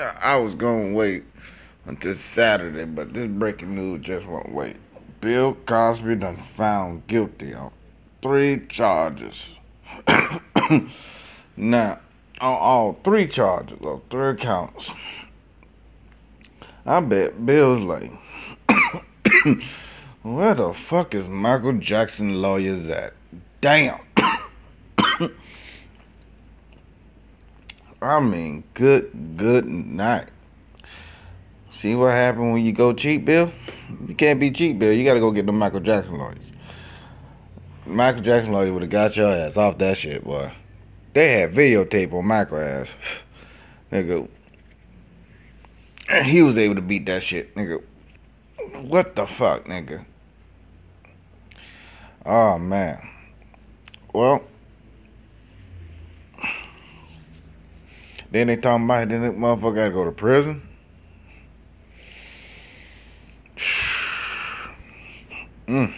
I was gonna wait until Saturday, but this breaking news just won't wait. Bill Cosby done found guilty on three charges. now, on all three charges, on three counts. I bet Bill's like, where the fuck is Michael Jackson lawyers at? Damn. I mean, good, good night. See what happened when you go cheap, Bill? You can't be cheap, Bill. You gotta go get the Michael Jackson lawyers. Michael Jackson lawyer would have got your ass off that shit, boy. They had videotape on Michael ass. Nigga. And he was able to beat that shit, nigga. What the fuck, nigga? Oh man. Well, then they talking about then that motherfucker gotta go to prison. Mm.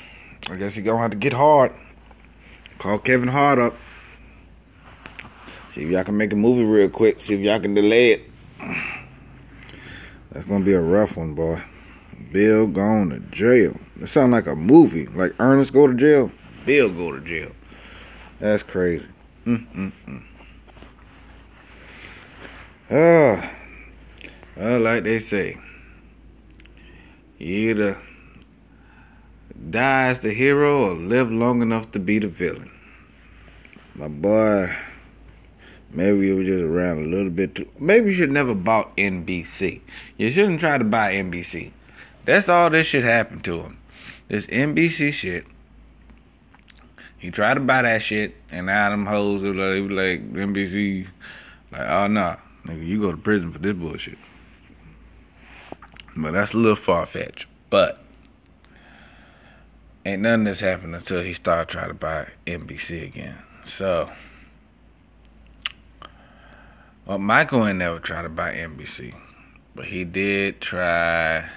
I guess he gonna have to get hard. Call Kevin Hart up. See if y'all can make a movie real quick. See if y'all can delay it. That's gonna be a rough one, boy. Bill going to jail. It sounds like a movie. Like Ernest go to jail. Bill go to jail. That's crazy. Mm-mm-mm. Ah, well, like they say, you either die as the hero or live long enough to be the villain. My boy, maybe you were just around a little bit too. Maybe you should never bought NBC. You shouldn't try to buy NBC. That's all this shit happened to him. This NBC shit. He tried to buy that shit, and now them hoes are like, like NBC, like, oh no, nah, nigga, you go to prison for this bullshit. But that's a little far fetched. But ain't nothing that's happened until he started trying to buy NBC again. So, well, Michael ain't never tried to buy NBC, but he did try.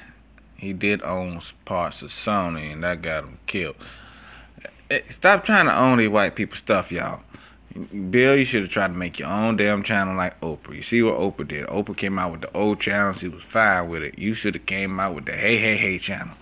He did own parts of Sony, and that got him killed. Eh, stop trying to own these white people stuff, y'all. Bill, you should have tried to make your own damn channel like Oprah. You see what Oprah did? Oprah came out with the old channel. She was fine with it. You should have came out with the Hey Hey Hey channel.